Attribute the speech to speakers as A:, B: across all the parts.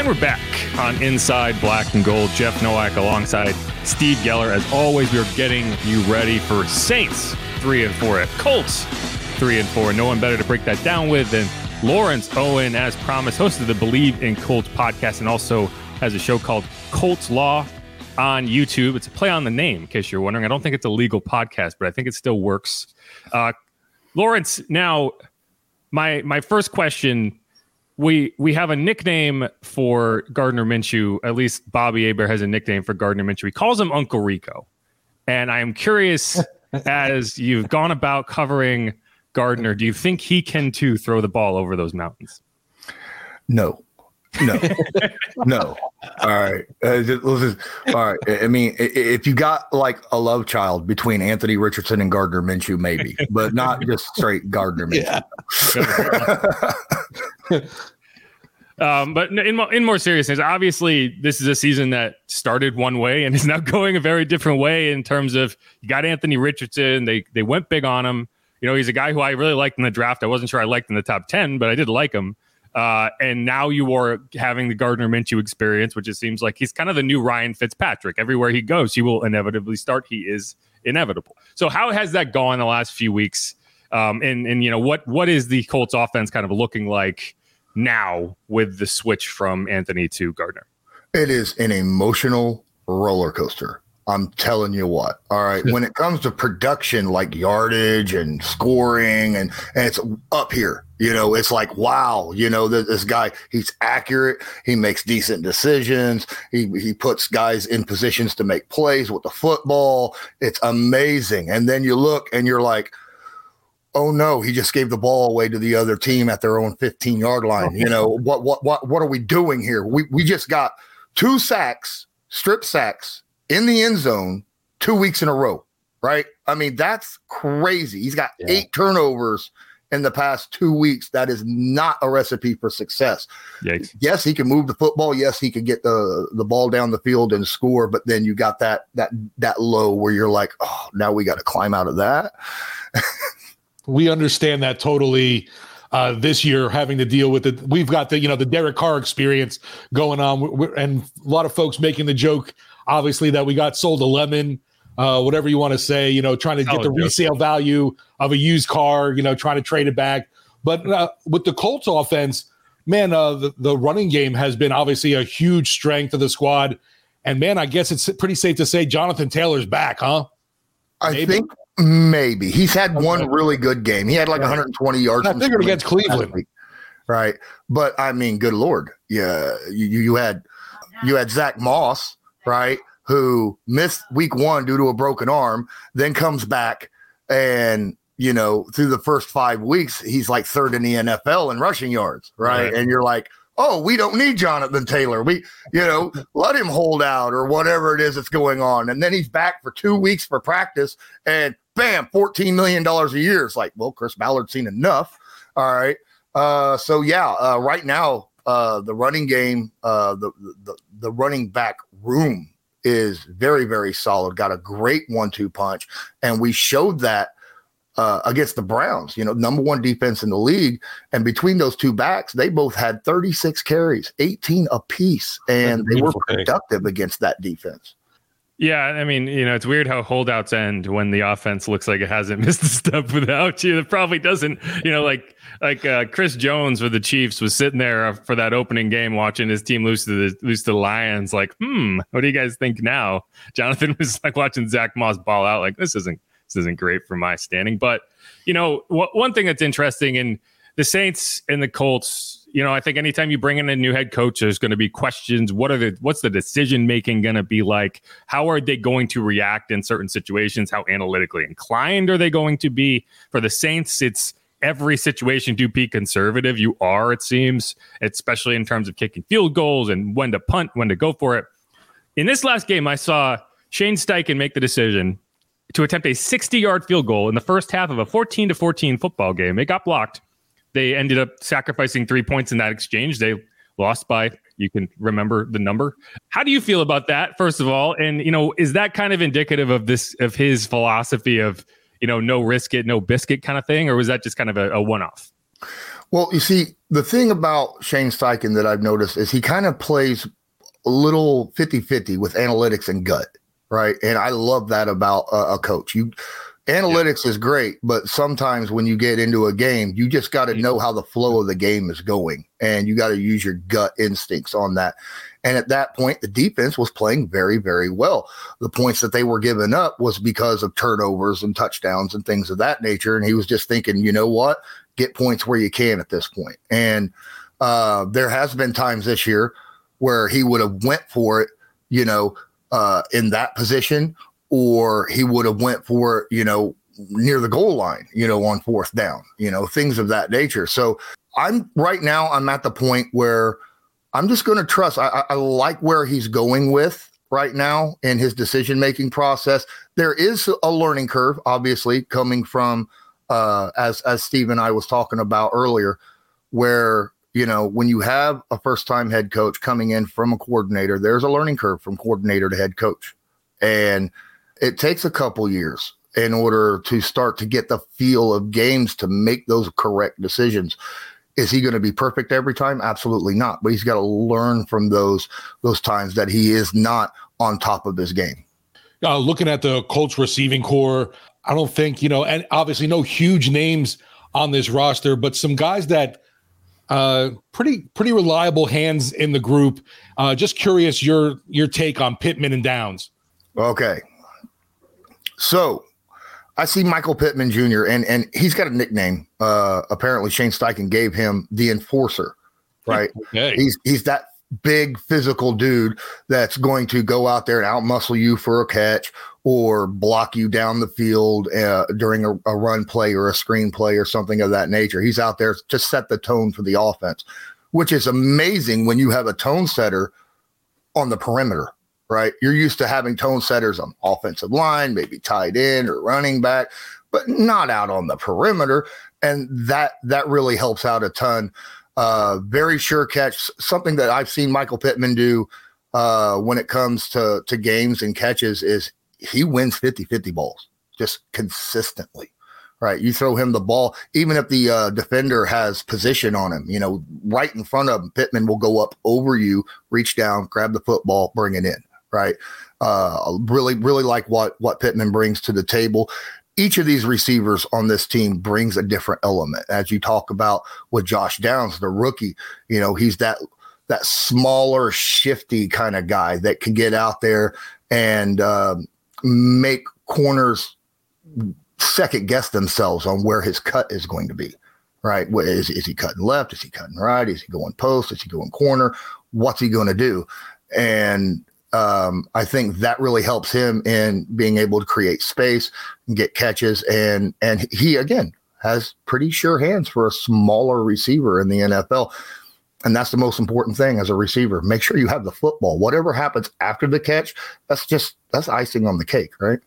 A: And we're back on Inside Black and Gold. Jeff Nowak alongside Steve Geller. As always, we are getting you ready for Saints three and four at Colts three and four. No one better to break that down with than Lawrence Owen, as promised, host of the Bleav in Colts podcast and also has a show called Colts Law on YouTube. It's a play on the name, in case you're wondering. I don't think it's a legal podcast, but I think it still works. Uh, Lawrence, now my my first question we we have a nickname for Gardner Minshew. At least Bobby Aber has a nickname for Gardner Minshew. He calls him Uncle Rico, and I am curious as you've gone about covering Gardner. Do you think he can too throw the ball over those mountains?
B: No, no, no. All right. Uh, just, just, all right. I mean, if you got like a love child between Anthony Richardson and Gardner Minshew, maybe, but not just straight Gardner Minshew.
A: Yeah. um, but in, in more seriousness, obviously, this is a season that started one way and is now going a very different way in terms of you got Anthony Richardson. They they went big on him. You know, he's a guy who I really liked in the draft. I wasn't sure I liked in the top 10, but I did like him. Uh, and now you are having the Gardner Minshew experience, which it seems like he's kind of the new Ryan Fitzpatrick. Everywhere he goes, he will inevitably start. He is inevitable. So how has that gone the last few weeks? Um, and and you know what what is the Colts offense kind of looking like now with the switch from Anthony to Gardner?
B: It is an emotional roller coaster. I'm telling you what. All right. when it comes to production, like yardage and scoring, and, and it's up here, you know, it's like, wow, you know, this, this guy, he's accurate. He makes decent decisions. He, he puts guys in positions to make plays with the football. It's amazing. And then you look and you're like, oh no, he just gave the ball away to the other team at their own 15 yard line. You know, what, what, what, what are we doing here? We, we just got two sacks, strip sacks in the end zone two weeks in a row, right? I mean, that's crazy. He's got yeah. eight turnovers in the past two weeks. That is not a recipe for success. Yikes. Yes, he can move the football. Yes, he can get the the ball down the field and score. But then you got that that that low where you're like, oh, now we got to climb out of that.
C: we understand that totally. Uh, this year, having to deal with it, we've got the you know the Derek Carr experience going on, and a lot of folks making the joke obviously that we got sold a lemon, uh, whatever you want to say, you know, trying to get the resale value of a used car, you know, trying to trade it back. But uh, with the Colts offense, man, uh, the, the running game has been obviously a huge strength of the squad. And man, I guess it's pretty safe to say Jonathan Taylor's back, huh?
B: I Maybe? think maybe he's had okay. one really good game. He had like 120 yards.
C: I figured against Cleveland,
B: right? But I mean, good lord, yeah, you you had you had Zack Moss, right? who missed week one due to a broken arm, then comes back and you know through the first five weeks he's like third in the NFL in rushing yards, right? right. And you're like, oh, we don't need Jonathan Taylor. We, you know, let him hold out or whatever it is that's going on. And then he's back for two weeks for practice and bam, $14 million a year. It's like, well, Chris Ballard's seen enough. All right. Uh, so yeah, uh, right now, uh, the running game, uh, the, the, the running back room is very, very solid. Got a great one two punch. And we showed that uh, against the Browns, you know, number one defense in the league. And between those two backs, they both had 36 carries, 18 apiece, and they were productive against that defense.
A: Yeah, I mean, you know, it's weird how holdouts end when the offense looks like it hasn't missed a step without you. It probably doesn't, you know, like like uh, Chris Jones for the Chiefs was sitting there for that opening game watching his team lose to the lose to the Lions. Like, hmm, what do you guys think now? Jonathan was like watching Zack Moss ball out. Like, this isn't this isn't great for my standing. But you know, one thing that's interesting in the Saints and the Colts you know, I think anytime you bring in a new head coach, there's going to be questions. What are the what's the decision making going to be like? How are they going to react in certain situations? How analytically inclined are they going to be? For the Saints, it's every situation do be conservative. You are, it seems, especially in terms of kicking field goals and when to punt, when to go for it. In this last game, I saw Shane Steichen make the decision to attempt a 60 yard field goal in the first half of a 14 to 14 football game. It got blocked they ended up sacrificing three points in that exchange. They lost by you can remember the number. How do you feel about that, first of all? And you know, is that kind of indicative of this of his philosophy of you know no risk it, no biscuit kind of thing, or was that just kind of a, a one off?
B: Well, you see, the thing about Shane Steichen that I've noticed is he kind of plays a little 50 50 with analytics and gut, right? And I love that about a, a coach. You Analytics yeah. is great, but sometimes when you get into a game, you just got to know how the flow of the game is going and you got to use your gut instincts on that. And at that point, the defense was playing very, very well. The points that they were giving up was because of turnovers and touchdowns and things of that nature. And he was just thinking, you know what? Get points where you can at this point. And uh, there has been times this year where he would have went for it, you know, uh, in that position or he would have went for you know near the goal line you know on fourth down you know things of that nature. So i'm right now i'm at the point where i'm just going to trust I, I like where he's going with right now in his decision making process. There is a learning curve obviously coming from uh, as as steve and i was talking about earlier where you know when you have a first time head coach coming in from a coordinator there's a learning curve from coordinator to head coach. And it takes a couple years in order to start to get the feel of games to make those correct decisions. Is he going to be perfect every time? Absolutely not. But he's got to learn from those those times that he is not on top of his game.
C: Uh, looking at the Colts receiving corps, I don't think you know, and obviously no huge names on this roster, but some guys that uh, pretty pretty reliable hands in the group. Uh, just curious your your take on Pittman and Downs.
B: Okay, so I see Michael Pittman Jr. and and he's got a nickname. Uh, apparently Shane Steichen gave him the enforcer. Right. okay. He's he's that big physical dude that's going to go out there and outmuscle you for a catch or block you down the field uh, during a, a, run play or a screen play or something of that nature. He's out there to set the tone for the offense, which is amazing when you have a tone setter on the perimeter right? You're used to having tone setters on offensive line, maybe tight end or running back, but not out on the perimeter. And that that really helps out a ton. Uh, very sure catch, something that I've seen Michael Pittman do uh, when it comes to, to games and catches is he wins 50 50 balls just consistently right? You throw him the ball, even if the uh, defender has position on him, you know, right in front of him, Pittman will go up over you, reach down, grab the football, bring it in right? Uh, really, really like what what Pittman brings to the table. Each of these receivers on this team brings a different element. As you talk about with Josh Downs, the rookie, you know, he's that that smaller, shifty kind of guy that can get out there and uh, make corners second guess themselves on where his cut is going to be. Right? Is, is he cutting left? Is he cutting right? Is he going post? Is he going corner? What's he going to do? And um, I think that really helps him in being able to create space and get catches. And and he again has pretty sure hands for a smaller receiver in the NFL. And that's the most important thing as a receiver. Make sure you have the football. Whatever happens after the catch, that's just that's icing on the cake, right?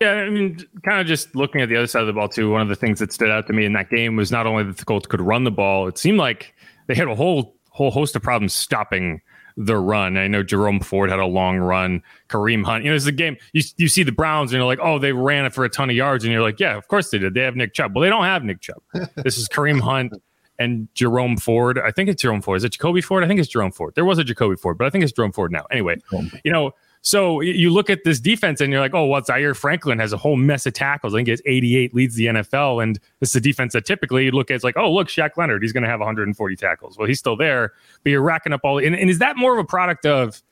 A: Yeah, I mean, kind of just looking at the other side of the ball too. One of the things that stood out to me in that game was not only that the Colts could run the ball; it seemed like they had a whole whole host of problems stopping the run. I know Jerome Ford had a long run. Kareem Hunt, you know, it's a game. You you see the Browns and you're like, oh, they ran it for a ton of yards, and you're like, yeah, of course they did. They have Nick Chubb. Well, they don't have Nick Chubb. this is Kareem Hunt and Jerome Ford. I think it's Jerome Ford. Is it Jacoby Ford? I think it's Jerome Ford. There was a Jacoby Ford, but I think it's Jerome Ford now. Anyway, you know so you look at this defense and you're like, oh, well, Zaire Franklin has a whole mess of tackles. I think it's 88 leads the NFL. And this is a defense that typically you look at, it's like, oh, look, Shaq Leonard, he's going to have 140 tackles. Well, he's still there, but you're racking up all. And, and is that more of a product of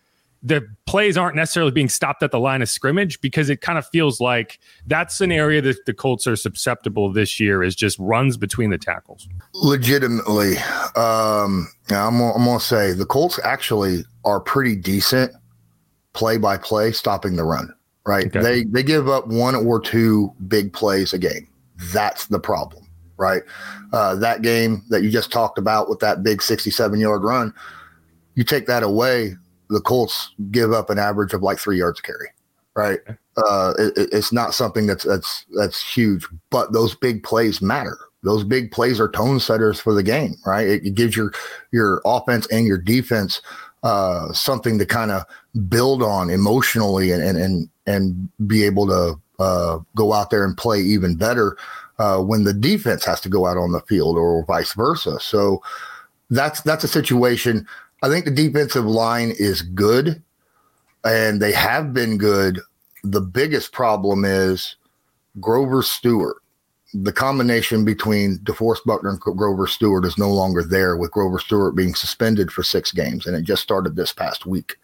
A: the plays aren't necessarily being stopped at the line of scrimmage because it kind of feels like that's an area that the Colts are susceptible this year is just runs between the tackles.
B: Legitimately, um, I'm, I'm going to say the Colts actually are pretty decent play by play stopping the run, right? Okay. They they give up one or two big plays a game. That's the problem, right? Uh, that game that you just talked about with that big 67 yard run, you take that away, the Colts give up an average of like three yards carry, right? Uh, it, it's not something that's that's that's huge, but those big plays matter. Those big plays are tone setters for the game, right? It, it gives your your offense and your defense uh, something to kind of build on emotionally and and and, and be able to uh, go out there and play even better uh, when the defense has to go out on the field or vice versa. So that's that's a situation. I think the defensive line is good, and they have been good. The biggest problem is Grover Stewart the combination between DeForest Buckner and Grover Stewart is no longer there, with Grover Stewart being suspended for six games, and it just started this past week.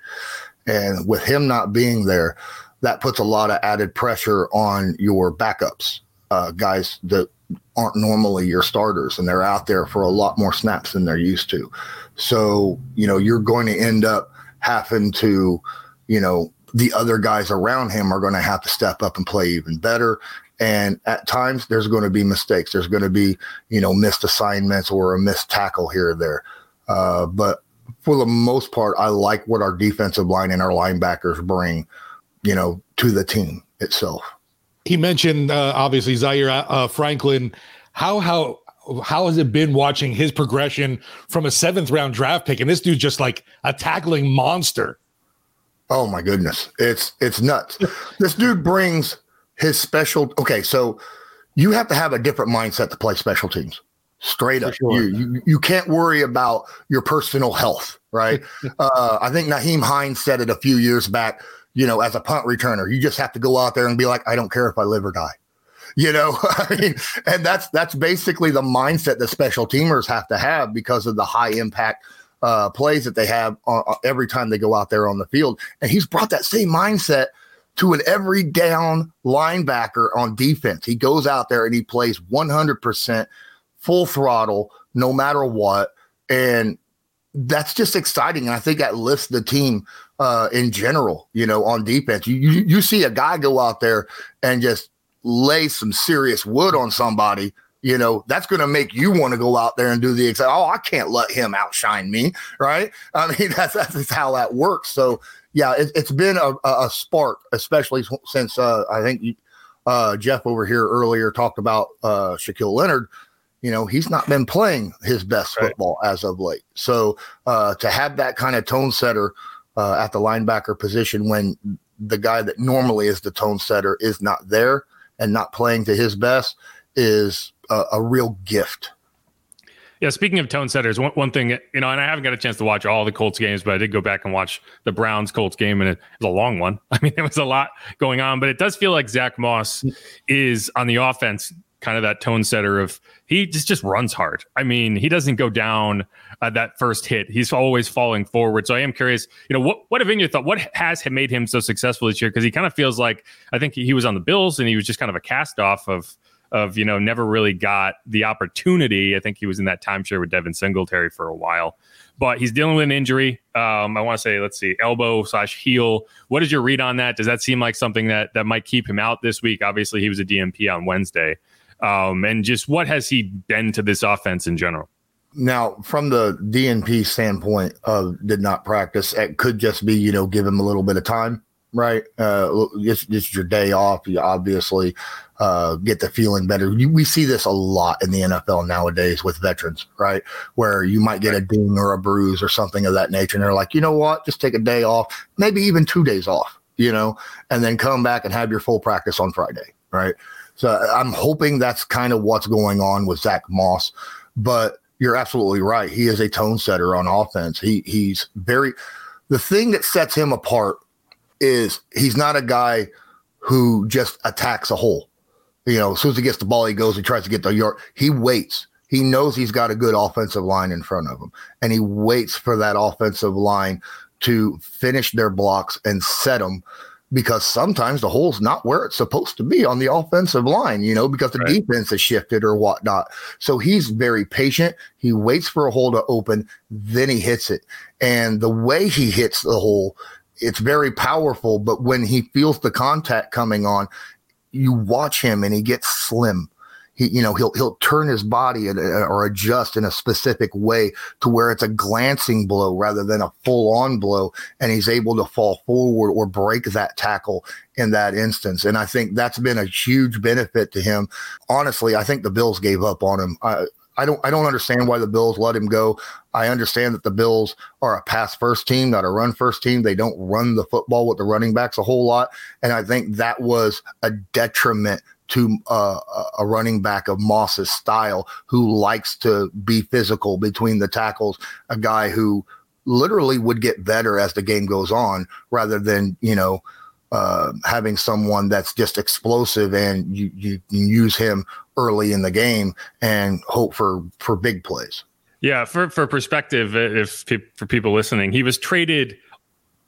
B: And with him not being there, that puts a lot of added pressure on your backups, uh, guys that aren't normally your starters, and they're out there for a lot more snaps than they're used to. So, you know, you're going to end up having to, you know, the other guys around him are going to have to step up and play even better. And at times there's going to be mistakes. There's going to be, you know, missed assignments or a missed tackle here or there. Uh, but for the most part, I like what our defensive line and our linebackers bring, you know, to the team itself.
C: He mentioned uh, obviously Zaire uh, Franklin. How how how has it been watching his progression from a seventh round draft pick? And this dude's just like a tackling monster.
B: Oh my goodness, it's it's nuts. this dude brings his special. Okay, so you have to have a different mindset to play special teams. Straight up, sure. you, you, you can't worry about your personal health, right? uh, I think Nyheim Hines said it a few years back. You know, as a punt returner, you just have to go out there and be like, I don't care if I live or die. You know, I mean, and that's that's basically the mindset that special teamers have to have because of the high impact uh, plays that they have uh, every time they go out there on the field. And he's brought that same mindset to an every down linebacker on defense. He goes out there and he plays 100% full throttle, no matter what. And that's just exciting. And I think that lifts the team uh, in general, you know, on defense. You, you, you see a guy go out there and just lay some serious wood on somebody you know that's going to make you want to go out there and do the exact oh i can't let him outshine me right i mean that's that's how that works so yeah, it, has been a, a, spark, especially since uh, I think uh, Jeff over here earlier talked about uh, Shaquille Leonard. You know, he's not been playing his best right. football as of late. So uh, to have that kind of tone setter uh, at the linebacker position when the guy that normally is the tone setter is not there and not playing to his best is a, a real gift
A: yeah, speaking of tone setters, one, one thing, you know, and I haven't got a chance to watch all the Colts games, but I did go back and watch the Browns Colts game, and it was a long one. I mean, there was a lot going on, but it does feel like Zack Moss is on the offense, kind of that tone setter of he just, just runs hard. I mean, he doesn't go down uh, that first hit. He's always falling forward. So I am curious, you know, what what have been your thought? What has made him so successful this year? Because he kind of feels like I think he was on the Bills and he was just kind of a cast off of of you know never really got the opportunity. I think he was in that timeshare with Devin Singletary for a while. but he's dealing with an injury. Um, I want to say, let's see, elbow slash heel. What is your read on that? Does that seem like something that that might keep him out this week? Obviously, he was a DNP on Wednesday. Um, and just what has he been to this offense in general?
B: Now, from the DNP standpoint of did not practice, it could just be, you know, give him a little bit of time, right? Uh, it's, it's your day off. You obviously uh, get the feeling better. You, we see this a lot in the NFL nowadays with veterans, right? Where you might get a ding or a bruise or something of that nature. And they're like, you know what? Just take a day off, maybe even two days off, you know, and then come back and have your full practice on Friday, right? So I'm hoping that's kind of what's going on with Zack Moss. But you're absolutely right. He is a tone setter on offense. He he's very the thing that sets him apart is he's not a guy who just attacks a hole. You know, as soon as he gets the ball, he goes, he tries to get the yard. He waits. He knows he's got a good offensive line in front of him, and he waits for that offensive line to finish their blocks and set them because sometimes the hole's not where it's supposed to be on the offensive line, you know, because the right. defense has shifted or whatnot. So he's very patient. He waits for a hole to open, then he hits it. And the way he hits the hole, it's very powerful. But when he feels the contact coming on, you watch him and he gets slim. He you know he'll he'll turn his body uh, or adjust in a specific way to where it's a glancing blow rather than a full on blow and he's able to fall forward or break that tackle in that instance. And i think that's been a huge benefit to him. Honestly i think the bills gave up on him. I, I don't I don't understand why the Bills let him go. I understand that the Bills are a pass first team, not a run first team. They don't run the football with the running backs a whole lot, and I think that was a detriment to uh, a running back of Moss's style who likes to be physical between the tackles, a guy who literally would get better as the game goes on rather than, you know, uh, having someone that's just explosive and you, you, you use him early in the game and hope for, for big plays.
A: Yeah, for, for perspective, uh, if for people listening, he was traded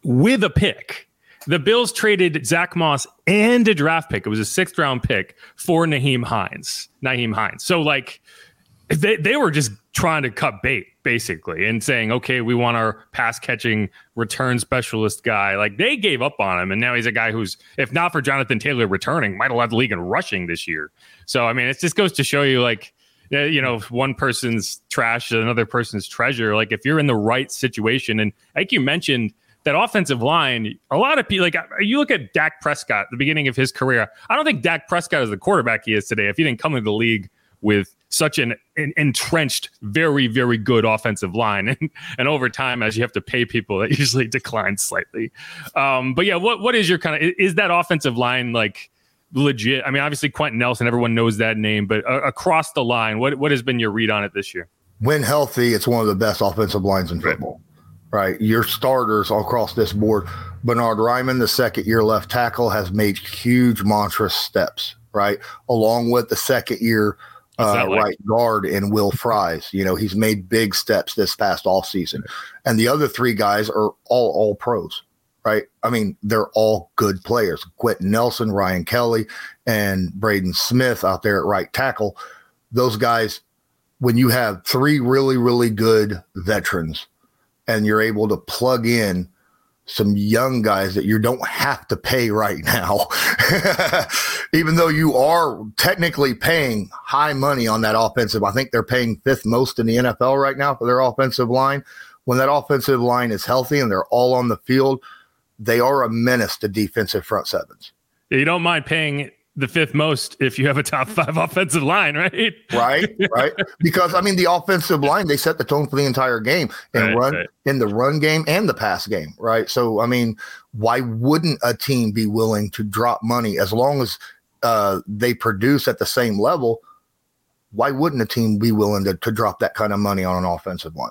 A: with a pick the Bills traded Zack Moss and a draft pick. It was a sixth round pick for Nyheim Hines. Nyheim Hines. So like they, they were just trying to cut bait basically and saying, okay, we want our pass catching return specialist guy. Like they gave up on him. And now he's a guy who's, if not for Jonathan Taylor returning, might have led the league in rushing this year. So, I mean, it just goes to show you like, uh, you know, one person's trash, another person's treasure. Like if you're in the right situation, and like you mentioned, that offensive line, a lot of people like uh, you look at Dak Prescott, the beginning of his career. I don't think Dak Prescott is the quarterback he is today. If he didn't come into the league with such an, an entrenched, very, very good offensive line, and, and over time, as you have to pay people, that usually declines slightly. Um, but yeah, what what is your kind of is that offensive line like? legit i mean obviously Quenton nelson everyone knows that name but uh, across the line what, what has been your read on it this year
B: when healthy it's one of the best offensive lines in football right? Your starters across this board. Bernard Raimann, the second year left tackle, has made huge monstrous steps, right? Along with the second year uh, like? right guard in Will Fries. You know, he's made big steps this past off season. And the other three guys are all all pros, right? I mean, they're all good players. Quenton Nelson, Ryan Kelly, and Braden Smith out there at right tackle. Those guys, when you have three really, really good veterans and you're able to plug in some young guys that you don't have to pay right now, even though you are technically paying high money on that offensive. I think they're paying fifth most in the NFL right now for their offensive line. When that offensive line is healthy and they're all on the field, they are a menace to defensive front sevens.
A: You don't mind paying the fifth most if you have a top five offensive line, right?
B: right, right. Because I mean, the offensive line they set the tone for the entire game and right, run right. in the run game and the pass game, right? So I mean, why wouldn't a team be willing to drop money as long as uh, they produce at the same level? Why wouldn't a team be willing to, to drop that kind of money on an offensive line?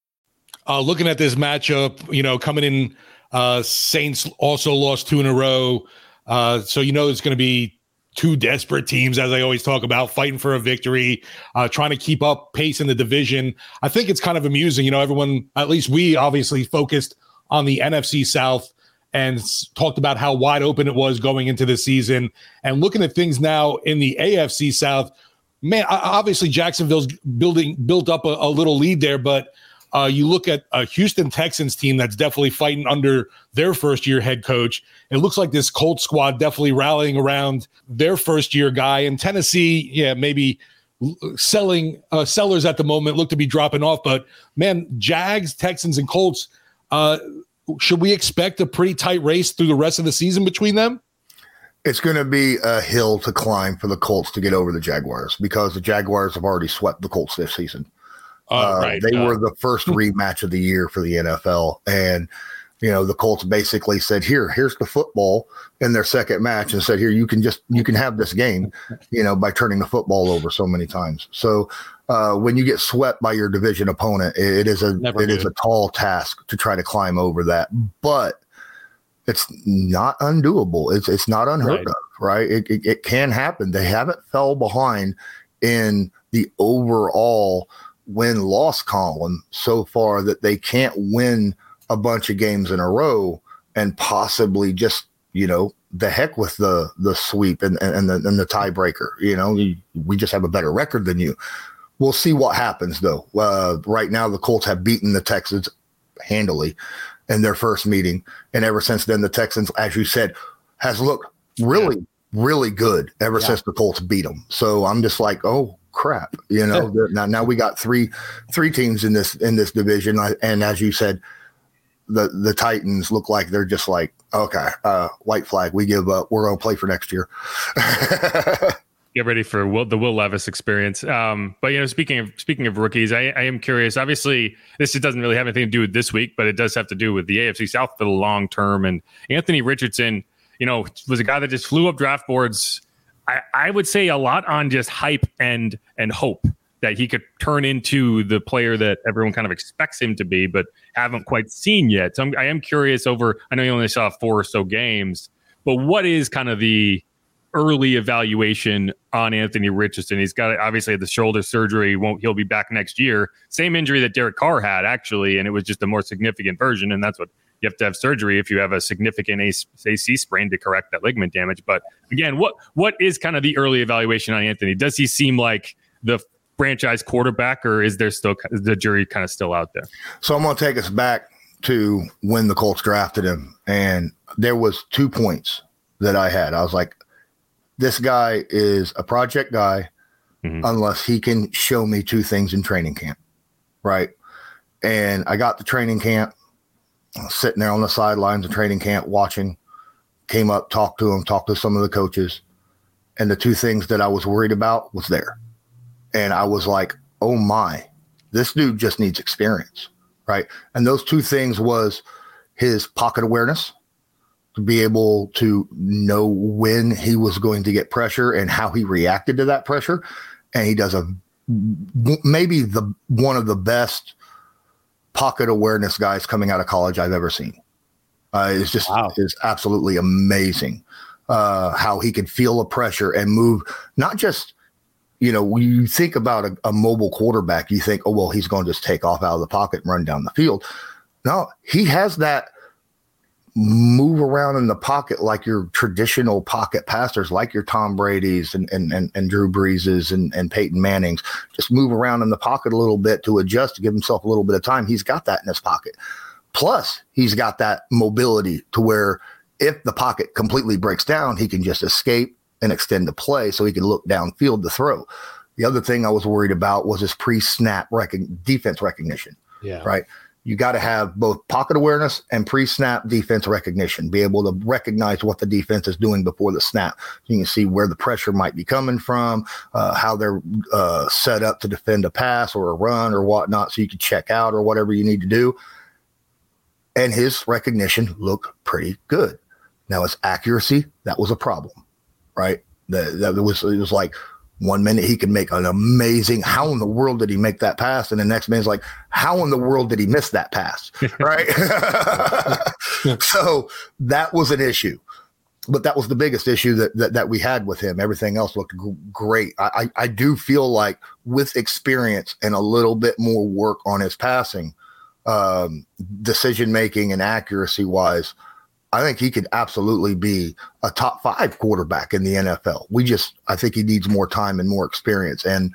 C: Uh, looking at this matchup, you know, coming in, uh, Saints also lost two in a row. Uh, so you know it's going to be two desperate teams, as I always talk about, fighting for a victory, uh, trying to keep up pace in the division. I think it's kind of amusing. You know, everyone, at least we obviously focused on the NFC South and talked about how wide open it was going into the season. And looking at things now in the AFC South, man, obviously Jacksonville's building built up a, a little lead there, but uh, you look at a Houston Texans team that's definitely fighting under their first year head coach. It looks like this Colt squad definitely rallying around their first year guy. And Tennessee, yeah, maybe selling uh, sellers at the moment look to be dropping off. But man, Jags, Texans, and Colts. Uh, should we expect a pretty tight race through the rest of the season between them?
B: It's going to be a hill to climb for the Colts to get over the Jaguars because the Jaguars have already swept the Colts this season. Uh, uh, right. They uh, were the first rematch of the year for the NFL, and you know the Colts basically said, "Here, here's the football." In their second match, and said, "Here, you can just you can have this game," you know, by turning the football over so many times. So uh, when you get swept by your division opponent, it, it is a Never it is a tall task to try to climb over that, but it's not undoable. It's it's not unheard right. of, right? It, it, it can happen. They haven't fell behind in the overall win loss column so far that they can't win a bunch of games in a row and possibly just you know the heck with the the sweep and and the, and the tiebreaker. You know, we just have a better record than you. We'll see what happens though. Uh, right now, the Colts have beaten the Texans handily in their first meeting, and ever since then, the Texans, as you said, has looked really, yeah. really good ever yeah. since the Colts beat them. So I'm just like, oh crap, you know. now, now we got three three teams in this in this division, and as you said, the the Titans look like they're just like okay, uh, white flag, we give up. We're gonna play for next year.
A: Get ready for Will, the Will Levis experience. Um, but you know, speaking of speaking of rookies, I, I am curious. Obviously, this doesn't really have anything to do with this week, but it does have to do with the AFC South for the long term. And Anthony Richardson, you know, was a guy that just flew up draft boards. I, I would say a lot on just hype and and hope that he could turn into the player that everyone kind of expects him to be, but haven't quite seen yet. So I'm, I am curious over, I know you only saw four or so games, but what is kind of the early evaluation on Anthony Richardson? He's got obviously the shoulder surgery. He Won't he'll be back next year? Same injury that Derek Carr had actually, and it was just a more significant version. And that's what you have to have surgery if you have a significant AC sprain to correct that ligament damage. But again, what what is kind of the early evaluation on Anthony? Does he seem like the franchise quarterback, or is there still the jury kind of still out there?
B: So I'm going to take us back to when the Colts drafted him, and there was two points that I had. I was like, this guy is a project guy, mm-hmm. unless he can show me two things in training camp, right? And I got the training camp, sitting there on the sidelines of training camp watching. Came up, talked to him, talked to some of the coaches, and the two things that I was worried about was there and I was like, oh my, this dude just needs experience, right? And those two things was his pocket awareness to be able to know when he was going to get pressure and how he reacted to that pressure. And he does a maybe the one of the best pocket awareness guys coming out of college I've ever seen. Uh, it's just wow. is absolutely amazing uh, how he can feel the pressure and move not just you know, when you think about a, a, mobile quarterback, you think, oh, well, he's going to just take off out of the pocket and run down the field. No, he has that move around in the pocket like your traditional pocket passers, like your Tom Brady's and and and, and Drew Brees's and, and Peyton Manning's. Just move around in the pocket a little bit to adjust, to give himself a little bit of time. He's got that in his pocket. Plus, he's got that mobility to where if the pocket completely breaks down, he can just escape and extend the play so he can look downfield to throw. The other thing I was worried about was his pre-snap rec- defense recognition. Yeah. Right. You got to have both pocket awareness and pre-snap defense recognition. Be able to recognize what the defense is doing before the snap. You can see where the pressure might be coming from, uh, how they're uh, set up to defend a pass or a run or whatnot, so you can check out or whatever you need to do. And his recognition looked pretty good. Now his accuracy that was a problem right? That, that was it was like One minute he can make an amazing. How in the world did he make that pass? And the next minute's like, how in the world did he miss that pass? Right. so that was an issue, but that was the biggest issue that that, that we had with him. Everything else looked g- great. I, I I do feel like with experience and a little bit more work on his passing, um, decision making and accuracy wise. I think he could absolutely be a top five quarterback in the NFL. We just, I think he needs more time and more experience. And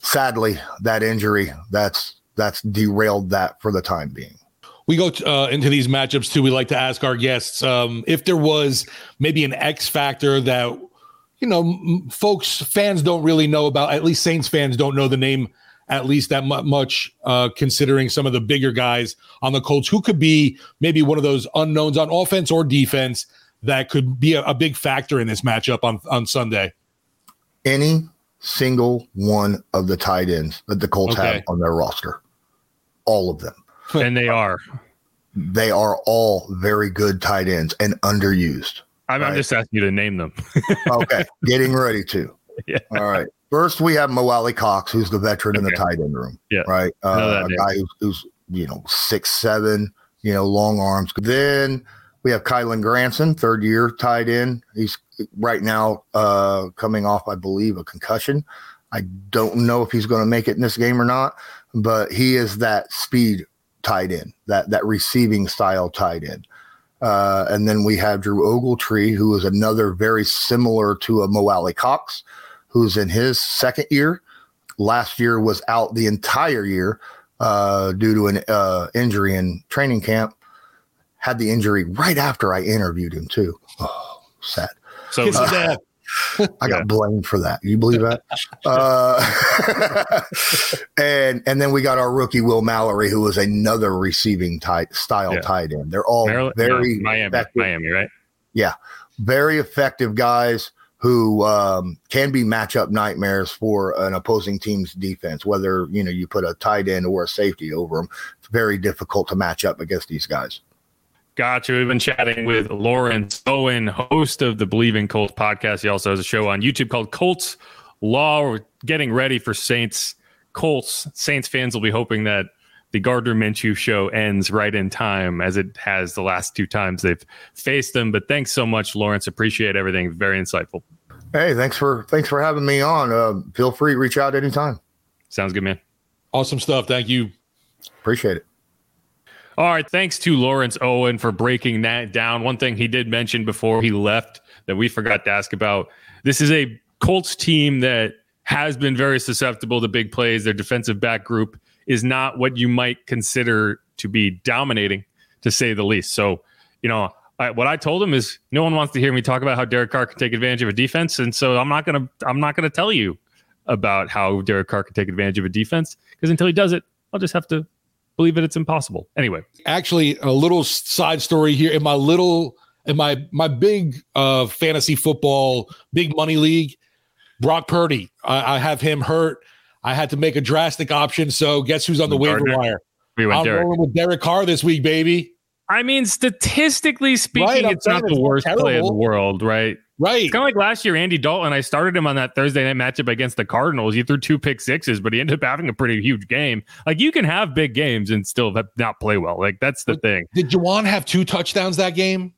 B: sadly, that injury, that's that's derailed that for the time being.
C: We go uh, into these matchups too. We like to ask our guests um, if there was maybe an X factor that you know m- folks fans don't really know about. At least Saints fans don't know the name at least that much, uh, considering some of the bigger guys on the Colts who could be maybe one of those unknowns on offense or defense that could be a, a big factor in this matchup on, on Sunday.
B: Any single one of the tight ends that the Colts okay. have on their roster, all of them.
A: And they are.
B: They are all very good tight ends and underused.
A: I'm, right? I'm just asking you to name them.
B: okay. Getting ready to. Yeah. All right. First, we have Mo Alie-Cox, who's the veteran okay. in the tight end room.
A: Yeah.
B: Right. Uh, a guy who's, who's, you know, six, seven, you know, long arms. Then we have Kylen Granson, third year tight end. He's right now uh, coming off, I believe, a concussion. I don't know if he's going to make it in this game or not, but he is that speed tight end, that that receiving style tight end. Uh, and then we have Drew Ogletree, who is another very similar to a Mo Alie-Cox who's in his second year. Last year was out the entire year uh, due to an uh, injury in training camp. Had the injury right after I interviewed him too. Oh, sad.
A: So uh,
B: I got yeah. blamed for that. You believe that? uh, and and then we got our rookie Will Mallory, who was another receiving tight style yeah. tight end. They're all Maryland, very
A: Miami, effective. Miami, right?
B: Yeah, very effective guys who um, can be matchup nightmares for an opposing team's defense. Whether you know you put a tight end or a safety over them, it's very difficult to match up against these guys.
A: Gotcha. We've been chatting with Lawrence Owen, host of the Bleav in Colts podcast. He also has a show on YouTube called Colts Law. We're getting ready for Saints Colts. Saints fans will be hoping that the Gardner Minshew show ends right in time, as it has the last two times they've faced them. But thanks so much, Lawrence. Appreciate everything. Very insightful.
B: Hey, thanks for thanks for having me on. Uh, feel free to reach out anytime.
A: Sounds good, man.
C: Awesome stuff. Thank you.
B: Appreciate it.
A: All right. Thanks to Lawrence Owen for breaking that down. One thing he did mention before he left that we forgot to ask about this is a Colts team that has been very susceptible to big plays. Their defensive back group is not what you might consider to be dominating, to say the least. So, you know, I, what I told him is no one wants to hear me talk about how Derek Carr can take advantage of a defense, and so I'm not gonna I'm not gonna tell you about how Derek Carr can take advantage of a defense because until he does it, I'll just have to believe that it's impossible. Anyway,
C: actually, a little side story here in my little in my my big uh fantasy football big money league, Brock Purdy. I, I have him hurt. I had to make a drastic option. So guess who's on the waiver wire?
A: We went
C: I'm
A: Derek.
C: rolling with Derek Carr this week, baby.
A: I mean, statistically speaking, right, it's not the worst terrible. play in the world, right?
C: Right.
A: It's kind of like last year, Andy Dalton. I started him on that Thursday night matchup against the Cardinals. He threw two pick sixes, but he ended up having a pretty huge game. Like you can have big games and still not play well. Like that's the but thing.
C: Did Juwan have two touchdowns that game?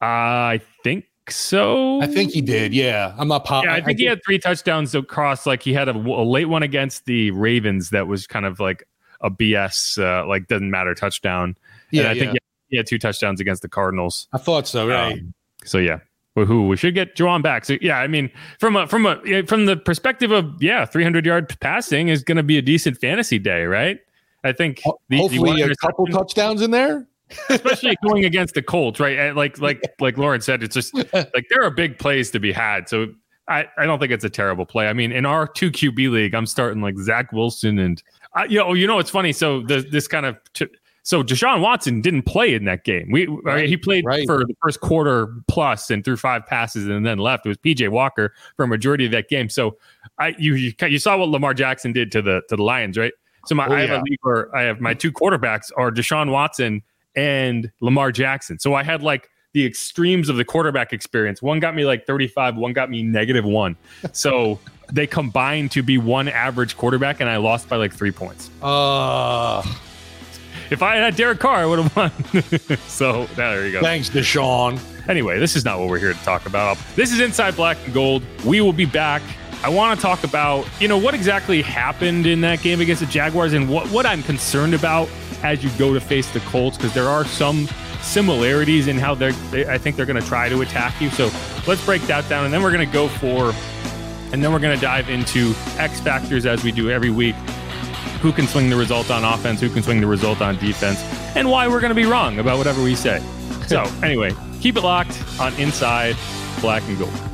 A: Uh, I think so.
C: I think he did. Yeah, I'm not.
A: Po- yeah, I think I, he had three touchdowns across. Like he had a, a, late one against the Ravens that was kind of like a BS, uh, like doesn't matter touchdown. Yeah, and I yeah. think he had two touchdowns against the Cardinals.
C: I thought so. Right. Um,
A: so yeah. Who we should get Juwan back. So yeah, I mean, from a from a from the perspective of yeah, 300 yard passing is going to be a decent fantasy day, right? I think
C: the, hopefully a couple touchdowns in there
A: especially going against the Colts, right? Like like like Lauren said, it's just like there are big plays to be had. So I, I don't think it's a terrible play. I mean, in our two QB league, I'm starting like Zach Wilson and uh, you know you know it's funny. So the, this kind of t- so Deshaun Watson didn't play in that game. We right, he played right. for the first quarter plus and threw five passes and then left. It was PJ Walker for a majority of that game. So I you you, you saw what Lamar Jackson did to the to the Lions, right? So my oh, I have a league where I have my two quarterbacks are Deshaun Watson and Lamar Jackson. So I had like the extremes of the quarterback experience. One got me like 35, one got me negative one. So they combined to be one average quarterback, and I lost by like three points.
C: Uh,
A: If I had Derek Carr, I would have won. so there you go.
C: thanks, Deshaun.
A: Anyway, this is not what we're here to talk about. This is Inside Black and Gold. We will be back. I want to talk about, you know, what exactly happened in that game against the Jaguars and what, what I'm concerned about as you go to face the Colts, because there are some similarities in how they're, they, I think they're going to try to attack you. So let's break that down. And then we're going to go for, and then we're going to dive into X factors as we do every week. Who can swing the result on offense? Who can swing the result on defense? And why we're going to be wrong about whatever we say. So, anyway, keep it locked on Inside Black and Gold.